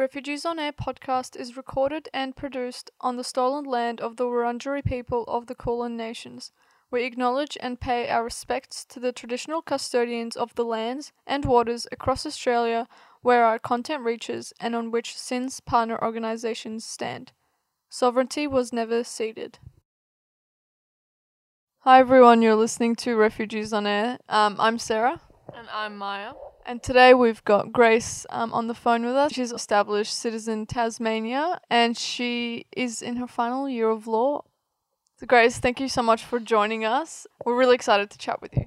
Refugees on Air podcast is recorded and produced on the stolen land of the Wurundjeri people of the Kulin Nations. We acknowledge and pay our respects to the traditional custodians of the lands and waters across Australia where our content reaches and on which SYN's partner organisations stand. Sovereignty was never ceded. Hi everyone, you're listening to Refugees on Air. Um, I'm Sarah. And I'm Maya. And today we've got Grace um, on the phone with us. She's established Citizen Tasmania and she is in her final year of law. So, Grace, thank you so much for joining us. We're really excited to chat with you.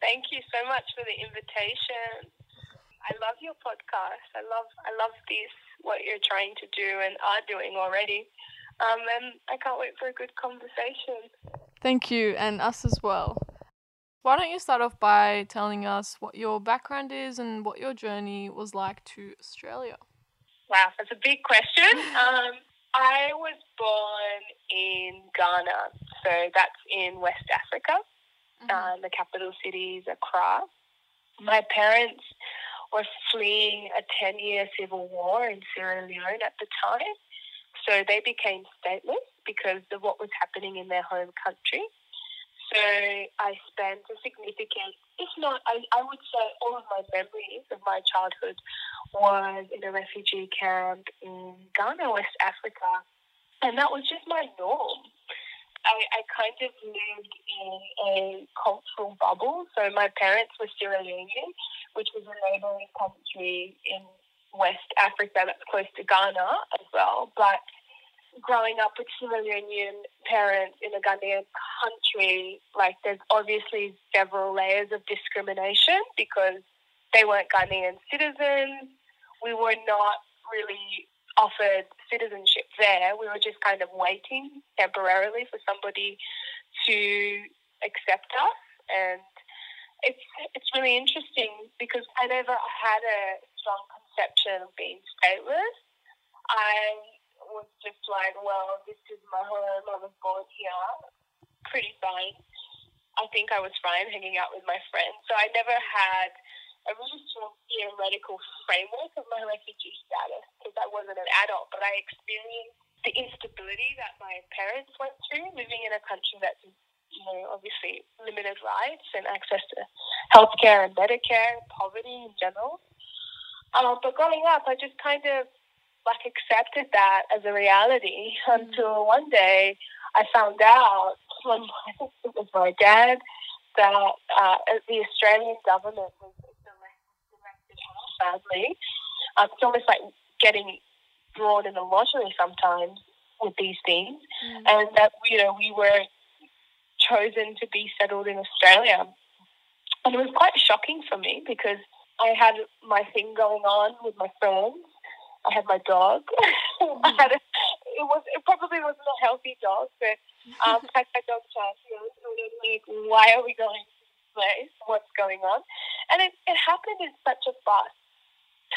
Thank you so much for the invitation. I love your podcast. I love I love this what you're trying to do and are doing already. Um, and I can't wait for a good conversation. Thank you, and us as well. Why don't you start off by telling us what your background is and what your journey was like to Australia? Wow, that's a big question. Um, I was born in Ghana, so that's in West Africa. Mm-hmm. Uh, the capital city is Accra. My parents were fleeing a 10 year civil war in Sierra Leone at the time, so they became stateless because of what was happening in their home country. So I spent a significant, if not, I, I would say all of my memories of my childhood was in a refugee camp in Ghana, West Africa. And that was just my norm. I, I kind of lived in a cultural bubble. So my parents were Sierra Leone, which was a neighboring country in West Africa that's close to Ghana as well. But growing up with Sierra Leonean parents in a Ghanaian country, like there's obviously several layers of discrimination because they weren't Ghanaian citizens. We were not really offered citizenship there. We were just kind of waiting temporarily for somebody to accept us. And it's it's really interesting because I never had a strong conception of being stateless. I was just like, well, this is my home. I was born here. Pretty fine. I think I was fine hanging out with my friends. So I never had a really strong theoretical framework of my refugee status because I wasn't an adult, but I experienced the instability that my parents went through living in a country that's you know, obviously limited rights and access to healthcare and Medicare, poverty in general. Um, but growing up, I just kind of like accepted that as a reality until one day I found out it was my dad that uh, the Australian government was directed our family. Um, it's almost like getting drawn in a lottery sometimes with these things, mm. and that you know we were chosen to be settled in Australia, and it was quite shocking for me because I had my thing going on with my friends I had my dog. I had a, it was it probably wasn't a healthy dog, but um, I had my dog Chelsea. I was like, why are we going to this place? What's going on? And it, it happened in such a fast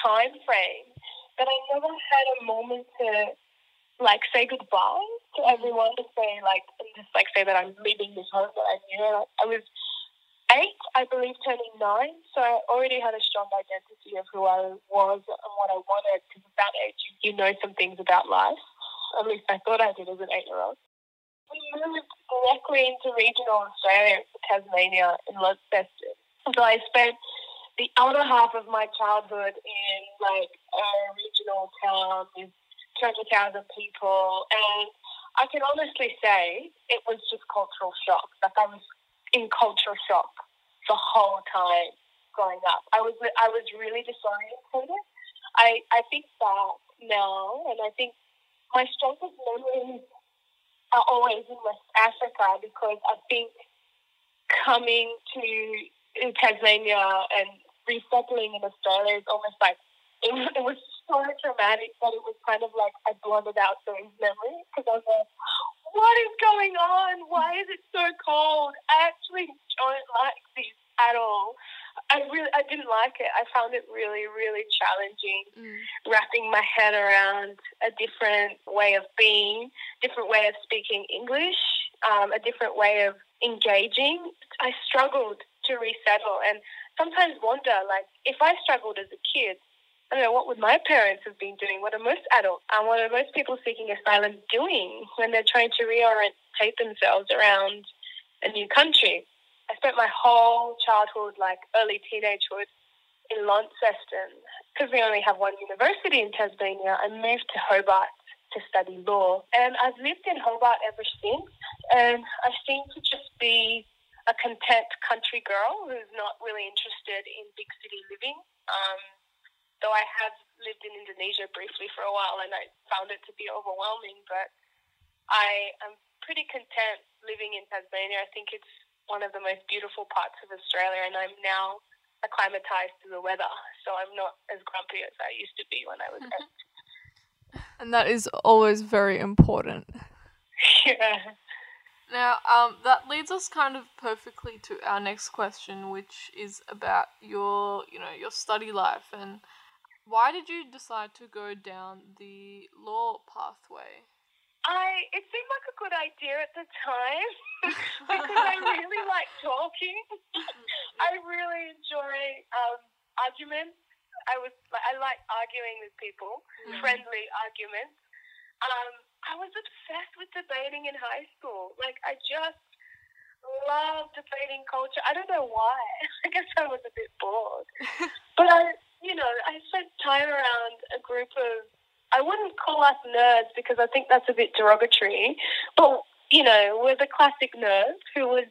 time frame that I never had a moment to like say goodbye to everyone to say like and just like say that I'm leaving this home that I knew. I was eight, I believe, turning nine. So I already had a strong identity of who I was and what I wanted. Because at that age, you, know some things about life. At least I thought I did as an eight-year-old. We moved directly into regional Australia, Tasmania, in Launceston. So I spent the other half of my childhood in like a regional town with 200,000 people. And I can honestly say it was just cultural shock. Like I was in culture shock the whole time growing up. I was I was really disoriented. I I think back now, and I think my strongest memories are always in West Africa because I think coming to Tasmania and resettling in Australia is almost like it, it was so traumatic that it was kind of like I blotted out those memories because I was like, what is going on? Why is it so cold? I actually don't like this at all. I really, I didn't like it. I found it really, really challenging, mm. wrapping my head around a different way of being, different way of speaking English, um, a different way of engaging. I struggled to resettle, and sometimes wonder, like, if I struggled as a kid, I don't know, what would my parents have been doing? What are most adults and what are most people seeking asylum doing when they're trying to reorientate themselves around a new country? I spent my whole childhood, like early teenagehood, in Launceston. Because we only have one university in Tasmania, I moved to Hobart to study law. And I've lived in Hobart ever since. And I seem to just be a content country girl who's not really interested in big city living. Um, though I have lived in Indonesia briefly for a while and I found it to be overwhelming, but I am pretty content living in Tasmania. I think it's one of the most beautiful parts of Australia and I'm now acclimatized to the weather, so I'm not as grumpy as I used to be when I was eight. And that is always very important. yeah. Now, um, that leads us kind of perfectly to our next question, which is about your, you know, your study life and why did you decide to go down the law pathway? I it seemed like a good idea at the time because I really like talking. I really enjoy um, arguments. I was I like arguing with people, Mm. friendly arguments. Um, I was obsessed with debating in high school. Like I just love debating culture. I don't know why. I guess I was a bit bored. but I, you know, I spent time around a group of, I wouldn't call us nerds because I think that's a bit derogatory, but, you know, we're the classic nerds who would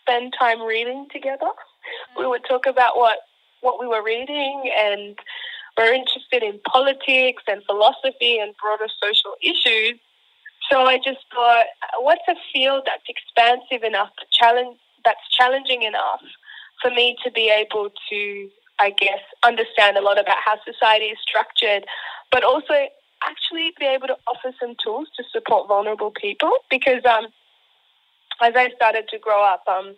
spend time reading together. Mm-hmm. We would talk about what, what we were reading and we're interested in politics and philosophy and broader social issues. So I just thought, what's a field that's expansive enough, challenge, that's challenging enough for me to be able to, I guess, understand a lot about how society is structured, but also actually be able to offer some tools to support vulnerable people. Because um, as I started to grow up, um,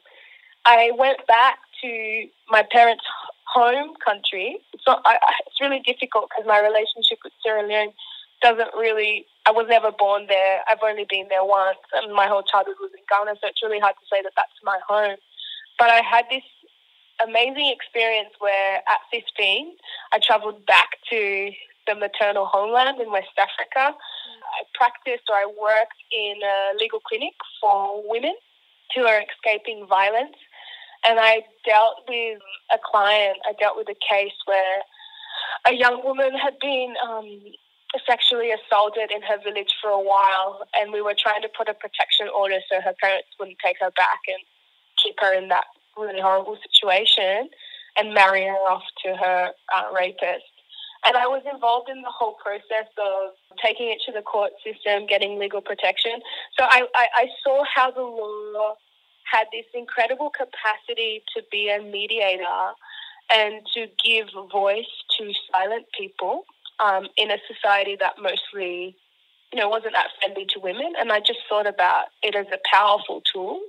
I went back to my parents' home country. It's not. I- it's really difficult because my relationship with Sierra Leone doesn't really. I was never born there. I've only been there once, and my whole childhood was in Ghana, so it's really hard to say that that's my home. But I had this amazing experience where at 15, I traveled back to the maternal homeland in West Africa. I practiced or I worked in a legal clinic for women who are escaping violence. And I dealt with a client, I dealt with a case where a young woman had been um, sexually assaulted in her village for a while, and we were trying to put a protection order so her parents wouldn't take her back and keep her in that really horrible situation and marry her off to her uh, rapist. And I was involved in the whole process of taking it to the court system, getting legal protection. So I, I, I saw how the law had this incredible capacity to be a mediator and to give voice to silent people um, in a society that mostly, you know, wasn't that friendly to women. And I just thought about it as a powerful tool.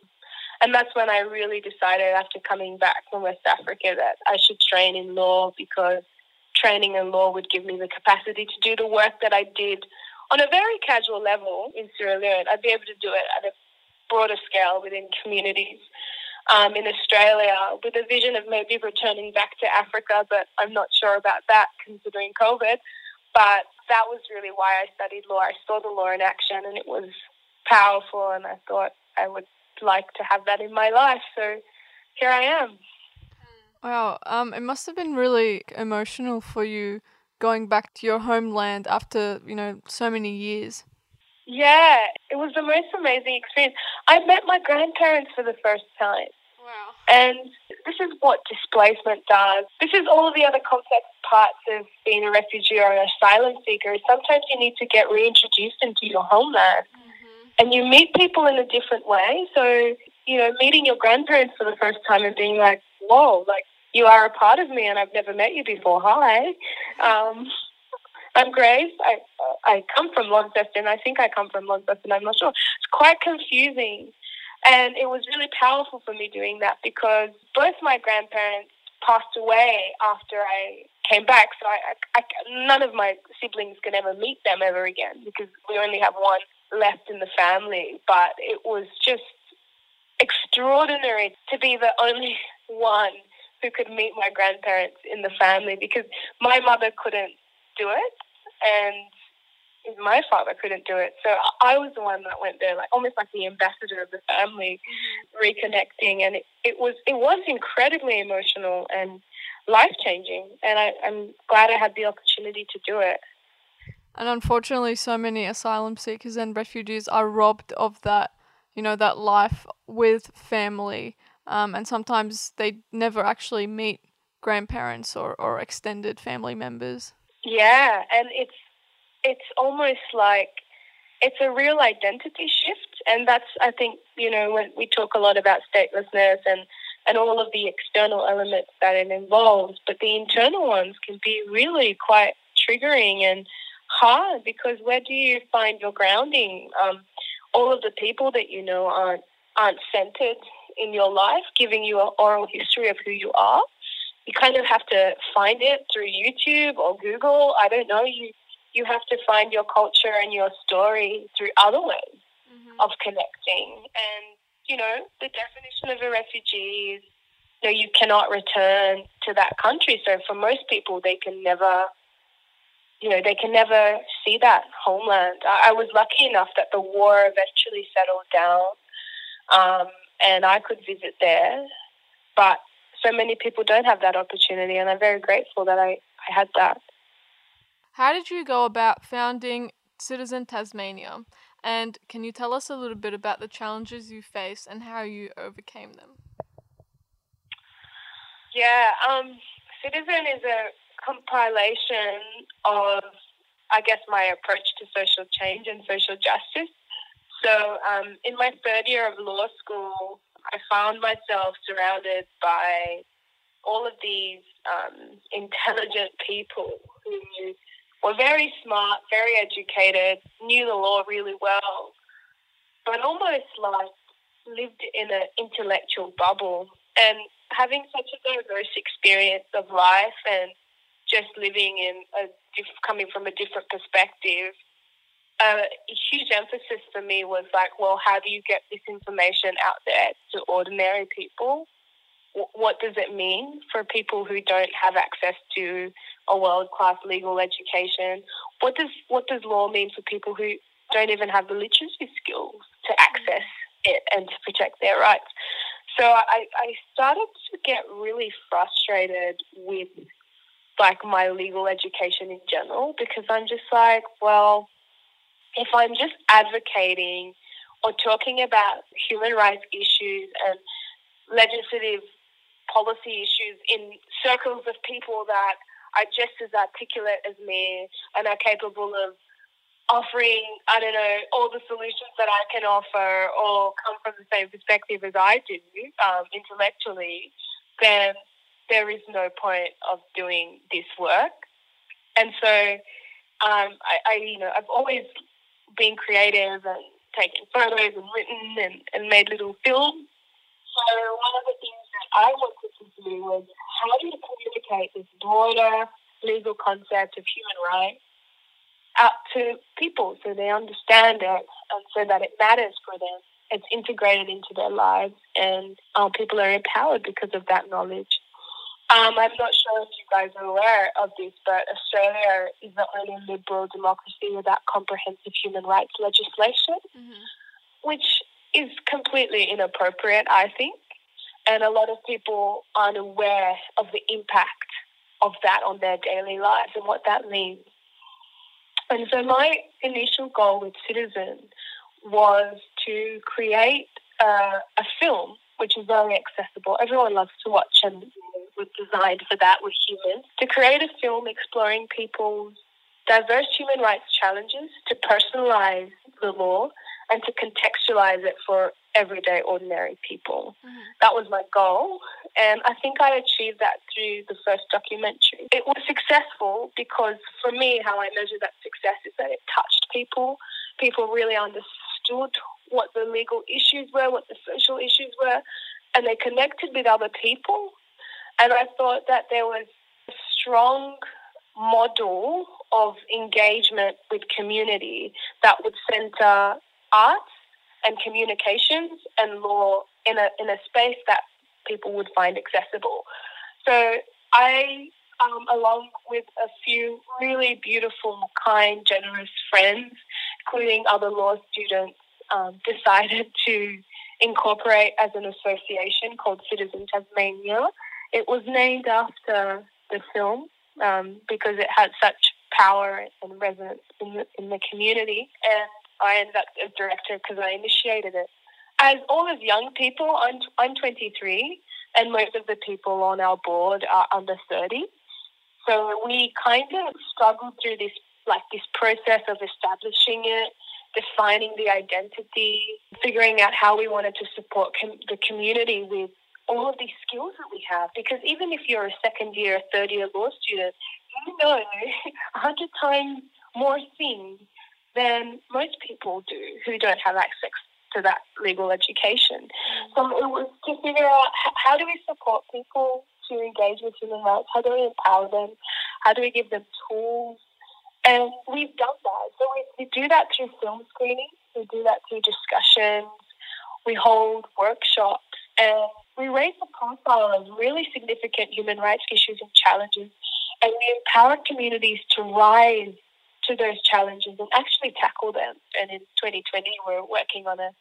And that's when I really decided after coming back from West Africa that I should train in law because training in law would give me the capacity to do the work that I did on a very casual level in Sierra Leone. I'd be able to do it at a broader scale within communities um, in Australia with a vision of maybe returning back to Africa, but I'm not sure about that considering COVID. But that was really why I studied law. I saw the law in action and it was powerful, and I thought I would like to have that in my life. So here I am. Wow, um, it must have been really emotional for you going back to your homeland after, you know, so many years. Yeah, it was the most amazing experience. I met my grandparents for the first time. And this is what displacement does. This is all of the other complex parts of being a refugee or an asylum seeker. Sometimes you need to get reintroduced into your homeland and you meet people in a different way. So, you know, meeting your grandparents for the first time and being like, whoa, like you are a part of me and I've never met you before. Hi. Um, I'm Grace. I I come from Launceston. I think I come from Launceston. I'm not sure. It's quite confusing. And it was really powerful for me doing that because both my grandparents passed away after I came back. So I, I, I, none of my siblings can ever meet them ever again because we only have one left in the family. But it was just extraordinary to be the only one who could meet my grandparents in the family because my mother couldn't do it and my father couldn't do it. So I was the one that went there, like almost like the ambassador of the family, mm-hmm. reconnecting, and it, it was it was incredibly emotional and life changing. And I, I'm glad I had the opportunity to do it. And unfortunately, so many asylum seekers and refugees are robbed of that, you know, that life with family. Um, and sometimes they never actually meet grandparents or, or extended family members. Yeah, and it's it's almost like it's a real identity shift, and that's I think you know when we talk a lot about statelessness and and all of the external elements that it involves, but the internal ones can be really quite triggering and hard because where do you find your grounding? Um, all of the people that you know aren't aren't centered in your life, giving you an oral history of who you are. You kind of have to find it through YouTube or Google. I don't know. You you have to find your culture and your story through other ways mm-hmm. of connecting. And you know, the definition of a refugee is you know you cannot return to that country. So for most people, they can never you know, they can never see that homeland. I, I was lucky enough that the war eventually settled down um, and I could visit there. But so many people don't have that opportunity, and I'm very grateful that I, I had that. How did you go about founding Citizen Tasmania? And can you tell us a little bit about the challenges you faced and how you overcame them? Yeah, um, Citizen is a compilation of, I guess, my approach to social change and social justice. So, um, in my third year of law school, I found myself surrounded by all of these um, intelligent people who were very smart, very educated, knew the law really well, but almost like lived in an intellectual bubble. And having such a diverse experience of life and just living in a coming from a different perspective. Uh, a huge emphasis for me was like, well, how do you get this information out there to ordinary people? What does it mean for people who don't have access to a world class legal education? What does what does law mean for people who don't even have the literacy skills to access it and to protect their rights? So I, I started to get really frustrated with like my legal education in general because I'm just like, well, if I'm just advocating or talking about human rights issues and legislative policy issues in circles of people that are just as articulate as me and are capable of offering, I don't know, all the solutions that I can offer or come from the same perspective as I do um, intellectually, then there is no point of doing this work. And so, um, I, I, you know, I've always been creative and taken photos and written and, and made little films. So one of the things I wanted to do was how do you communicate this broader legal concept of human rights out to people so they understand it and so that it matters for them. It's integrated into their lives and people are empowered because of that knowledge. Um, I'm not sure if you guys are aware of this, but Australia is the only liberal democracy without comprehensive human rights legislation, mm-hmm. which is completely inappropriate, I think. And a lot of people aren't aware of the impact of that on their daily lives and what that means. And so, my initial goal with Citizen was to create a, film which is very accessible. Everyone loves to watch and was designed for that with humans. To create a film exploring people's diverse human rights challenges, to personalize the law, and to contextualize it for everyday, ordinary people. Mm-hmm. That was my goal, and I think I achieved that through the first documentary. It was successful because, for me, how I measure that success is that it touched people. People really understood what the legal issues were, what the social issues were, and they connected with other people and I thought that there was a strong model of engagement with community that would center arts and communications and law in a in a space that people would find accessible. So I, um, along with a few really beautiful, kind, generous friends, including other law students, um, decided to incorporate as an association called Citizen Tasmania. It was named after the film um, because it had such power and resonance in the, in the community. And I ended up as director because I initiated it. As all as young people, I'm, I'm 23, and most of the people on our board are under 30. So we kind of struggled through this like this process of establishing it, defining the identity, figuring out how we wanted to support com- the community with all of these skills that we have. Because even if you're a second year, third year law student, you know a hundred times more things than most people do who don't have access to that legal education. So it was to figure out how do we support people to engage with human rights? How do we empower them? How do we give them tools? And we've done that. So we, we do that through film screening. We do that through discussions. We hold workshops and we raise the profile of really significant human rights issues and challenges. And we empower communities to rise to those challenges and actually tackle them. And in 2020, we're working on a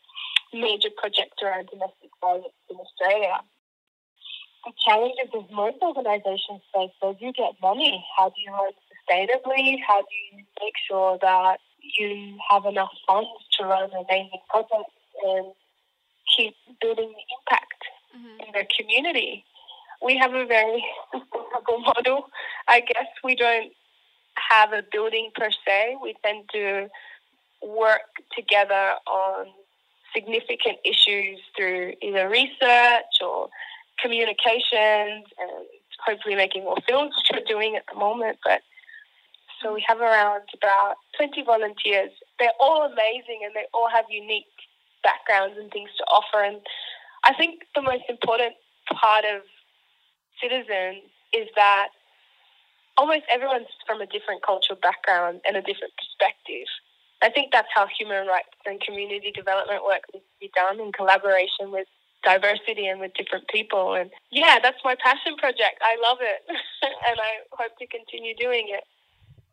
major project around domestic violence in Australia. The challenges of most organisations face as you get money. How do you run sustainably? How do you make sure that you have enough funds to run amazing projects and keep building the impact mm-hmm. in the community? We have a very sustainable model. I guess we don't have a building per se. We tend to work together on significant issues through either research or communications and hopefully making more films, which we're doing at the moment. But so we have around about 20 volunteers. They're all amazing and they all have unique backgrounds and things to offer. And I think the most important part of Citizen is that almost everyone's from a different cultural background and a different perspective. I think that's how human rights and community development work needs to be done in collaboration with diversity and with different people. And yeah, that's my passion project. I love it and I hope to continue doing it.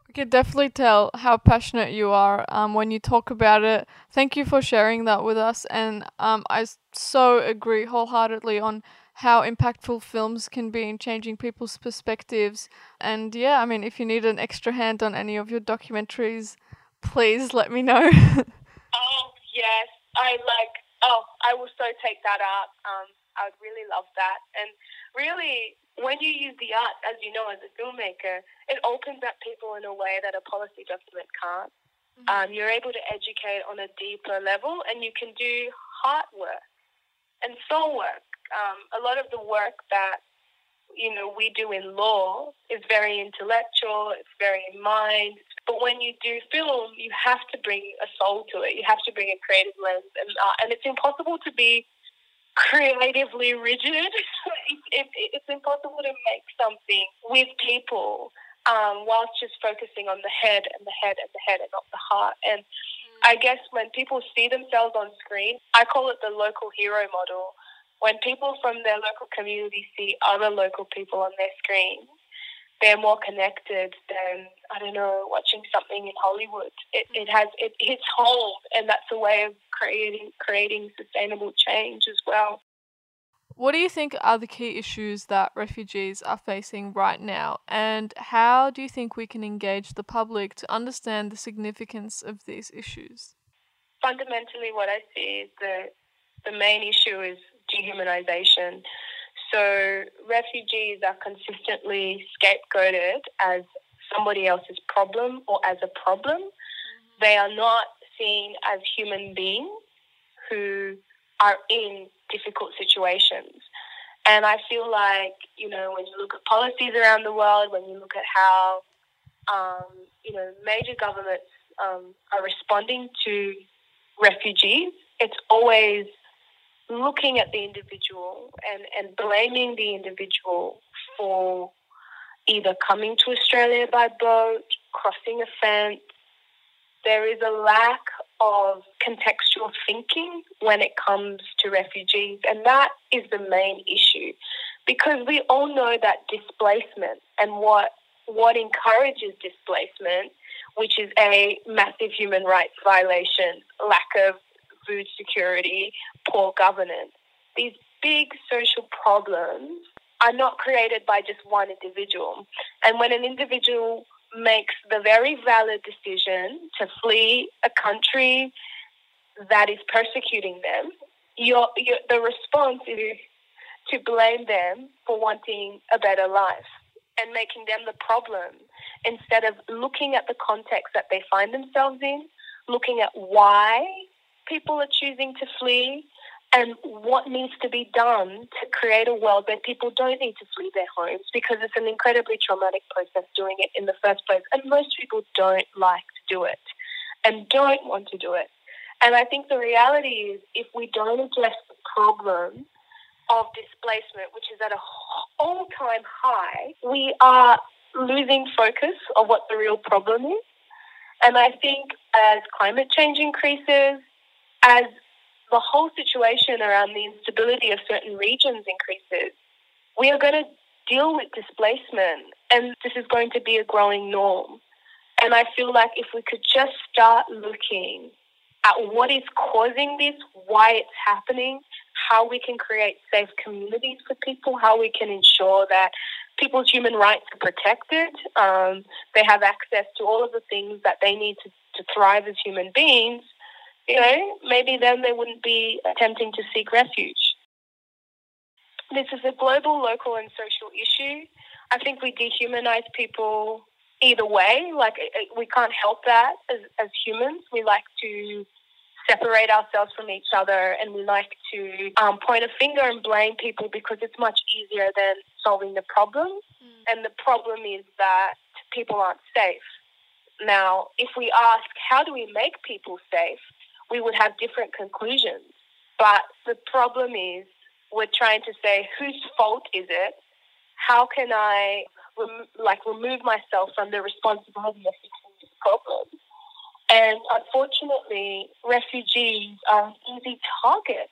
I can definitely tell how passionate you are um, when you talk about it. Thank you for sharing that with us. And um, I so agree wholeheartedly on how impactful films can be in changing people's perspectives. And yeah, I mean, if you need an extra hand on any of your documentaries, please let me know. oh, yes. I like, oh, I will so take that up. Um, I would really love that. And really, when you use the art, as you know, as a filmmaker, it opens up people in a way that a policy document can't. Mm-hmm. Um, you're able to educate on a deeper level, and you can do heart work and soul work um, a lot of the work that you know we do in law is very intellectual. It's very in mind. But when you do film, you have to bring a soul to it. You have to bring a creative lens, and uh, and it's impossible to be creatively rigid. it, it, it's impossible to make something with people um, whilst just focusing on the head and the head and the head and not the heart. And I guess when people see themselves on screen, I call it the local hero model when people from their local community see other local people on their screen, they're more connected than I don't know watching something in Hollywood. It, it mm-hmm. has it hits home, and that's a way of creating creating sustainable change as well. What do you think are the key issues that refugees are facing right now, and how do you think we can engage the public to understand the significance of these issues? Fundamentally, what I see is that the main issue is dehumanization. So refugees are consistently scapegoated as somebody else's problem or as a problem. Mm-hmm. They are not seen as human beings who are in difficult situations. And I feel like, you know, when you look at policies around the world, when you look at how, um, you know, major governments um, are responding to refugees, it's always looking at the individual and, and blaming the individual for either coming to Australia by boat, crossing a fence. There is a lack of contextual thinking when it comes to refugees, and that is the main issue because we all know that displacement and what what encourages displacement, which is a massive human rights violation, lack of food security, poor governance. These big social problems are not created by just one individual. And when an individual makes the very valid decision to flee a country that is persecuting them, your, your, the response is to blame them for wanting a better life and making them the problem instead of looking at the context that they find themselves in, looking at why people are choosing to flee and what needs to be done to create a world where people don't need to flee their homes because it's an incredibly traumatic process doing it in the first place. And most people don't like to do it and don't want to do it. And I think the reality is if we don't address the problem of displacement, which is at an all time high, we are losing focus of what the real problem is. And I think as climate change increases, as the whole situation around the instability of certain regions increases, we are going to deal with displacement, and this is going to be a growing norm. And I feel like if we could just start looking at what is causing this, why it's happening, how we can create safe communities for people, how we can ensure that people's human rights are protected, um, they have access to all of the things that they need to, to thrive as human beings, you know, maybe then they wouldn't be attempting to seek refuge. This is a global, local, and social issue. I think we dehumanize people either way. Like, we can't help that as, as humans. We like to separate ourselves from each other and we like to um, point a finger and blame people because it's much easier than solving the problem. Mm. And the problem is that people aren't safe. Now, if we ask, how do we make people safe? We would have different conclusions. But the problem is, we're trying to say, whose fault is it? How can I, rem- like, remove myself from the responsibility of fixing this problem? And unfortunately, refugees are an easy target.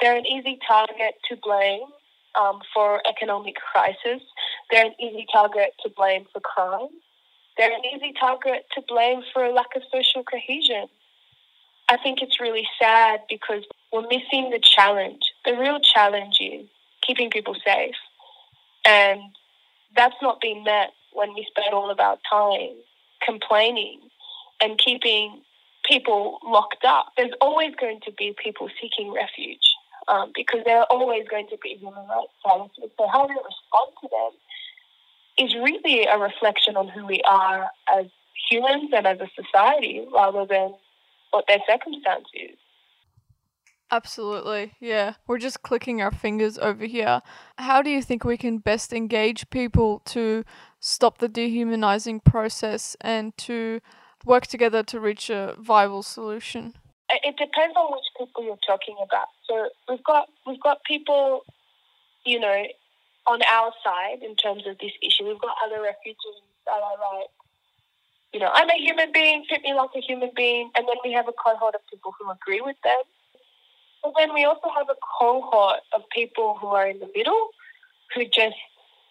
They're an easy target to blame um, for economic crisis. They're an easy target to blame for crime. They're an easy target to blame for a lack of social cohesion. I think it's really sad because we're missing the challenge. The real challenge is keeping people safe. And that's not being met when we spend all of our time complaining and keeping people locked up. There's always going to be people seeking refuge um, because there are always going to be human rights violations. So how we respond to them is really a reflection on who we are as humans and as a society rather than what their circumstance is. Absolutely, yeah. We're just clicking our fingers over here. How do you think we can best engage people to stop the dehumanizing process and to work together to reach a viable solution? It depends on which people you're talking about. So we've got we've got people, you know, on our side in terms of this issue. We've got other refugees that are like you know, I'm a human being, treat me like a human being. And then we have a cohort of people who agree with them. But then we also have a cohort of people who are in the middle who just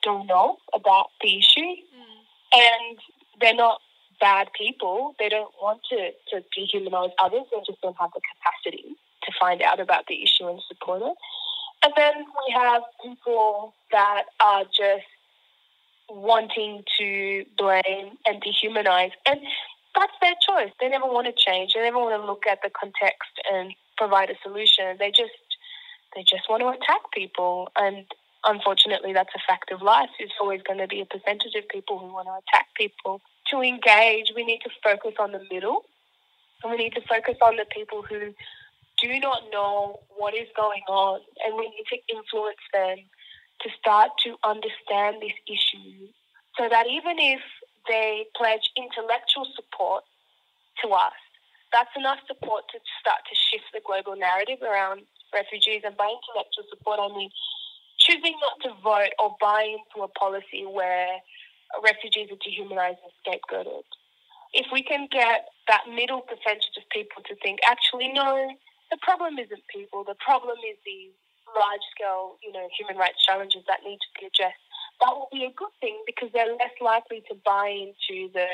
don't know about the issue. Mm. And they're not bad people. They don't want to, to dehumanize others. They just don't have the capacity to find out about the issue and support it. And then we have people that are just wanting to blame and dehumanize. And that's their choice. They never want to change. They never want to look at the context and provide a solution. They just they just want to attack people. And unfortunately that's a fact of life. There's always going to be a percentage of people who want to attack people. To engage, we need to focus on the middle. And we need to focus on the people who do not know what is going on and we need to influence them to start to understand this issue so that even if they pledge intellectual support to us, that's enough support to start to shift the global narrative around refugees. And by intellectual support, I mean choosing not to vote or buy into a policy where refugees are dehumanized and scapegoated. If we can get that middle percentage of people to think, actually, no, the problem isn't people, the problem is these large scale, you know, human rights challenges that need to be addressed, that will be a good thing because they're less likely to buy into the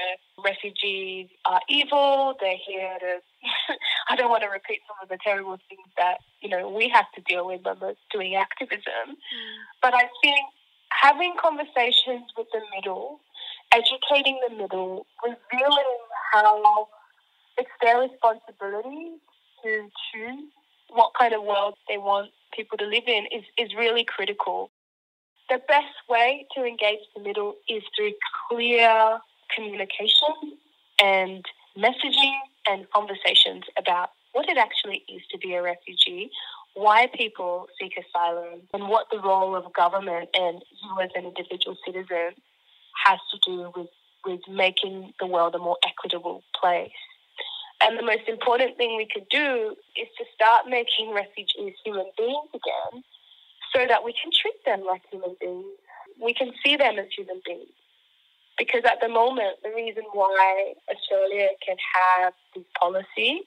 refugees are evil, they're here to. I don't want to repeat some of the terrible things that, you know, we have to deal with when we're doing activism. Mm. But I think having conversations with the middle, educating the middle, revealing how it's their responsibility to choose what kind of world they want people to live in is, is really critical. The best way to engage the middle is through clear communication and messaging and conversations about what it actually is to be a refugee, why people seek asylum, and what the role of government and you as an individual citizen has to do with, with making the world a more equitable place. And the most important thing we could do is to start making refugees human beings again so that we can treat them like human beings. We can see them as human beings. Because at the moment, the reason why Australia can have this policy,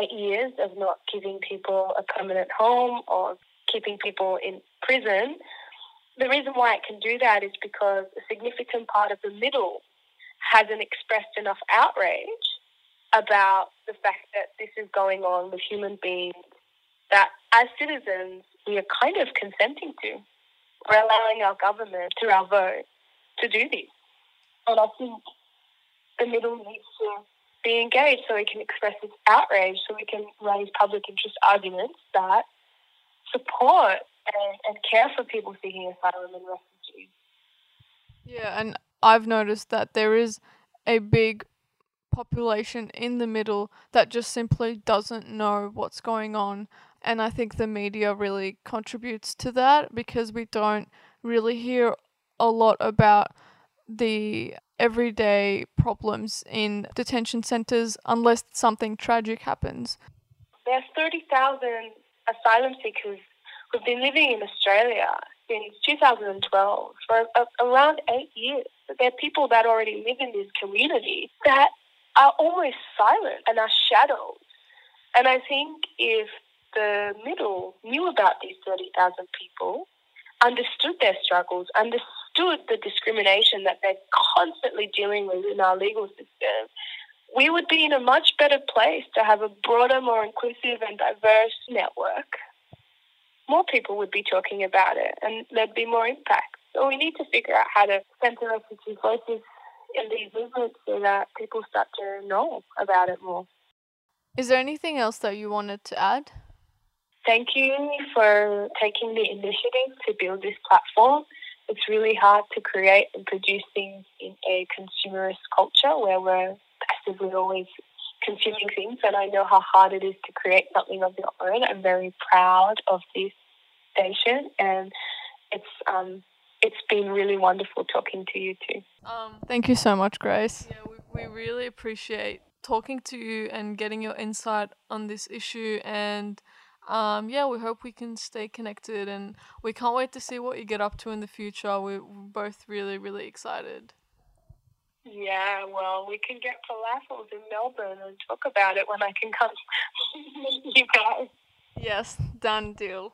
eight years of not giving people a permanent home or keeping people in prison, the reason why it can do that is because a significant part of the middle hasn't expressed enough outrage about the fact that this is going on with human beings that as citizens we are kind of consenting to. We're allowing our government through our vote to do this. And I think the middle needs to be engaged so we can express its outrage, so we can raise public interest arguments that support and, and care for people seeking asylum and refugees. Yeah, and I've noticed that there is a big population in the middle that just simply doesn't know what's going on. And I think the media really contributes to that because we don't really hear a lot about the everyday problems in detention centres unless something tragic happens. There's 30,000 asylum seekers who've been living in Australia since 2012 for around eight years. There are people that already live in this community that are almost silent and are shadows. And I think if the middle knew about these 30,000 people, understood their struggles, understood the discrimination that they're constantly dealing with in our legal system, we would be in a much better place to have a broader, more inclusive and diverse network. More people would be talking about it and there'd be more impact. So we need to figure out how to center refugee voices in these movements so that people start to know about it more. Is there anything else that you wanted to add? Thank you for taking the initiative to build this platform. It's really hard to create and produce things in a consumerist culture where we're passively always consuming things, and I know how hard it is to create something of your own. I'm very proud of this station, and it's um, it's been really wonderful talking to you too. Um, thank you so much, Grace. Yeah, we, we really appreciate talking to you and getting your insight on this issue. And um, yeah, we hope we can stay connected and we can't wait to see what you get up to in the future. We're both really, really excited. Yeah, well, we can get falafels in Melbourne and talk about it when I can come you guys. Yes, done deal.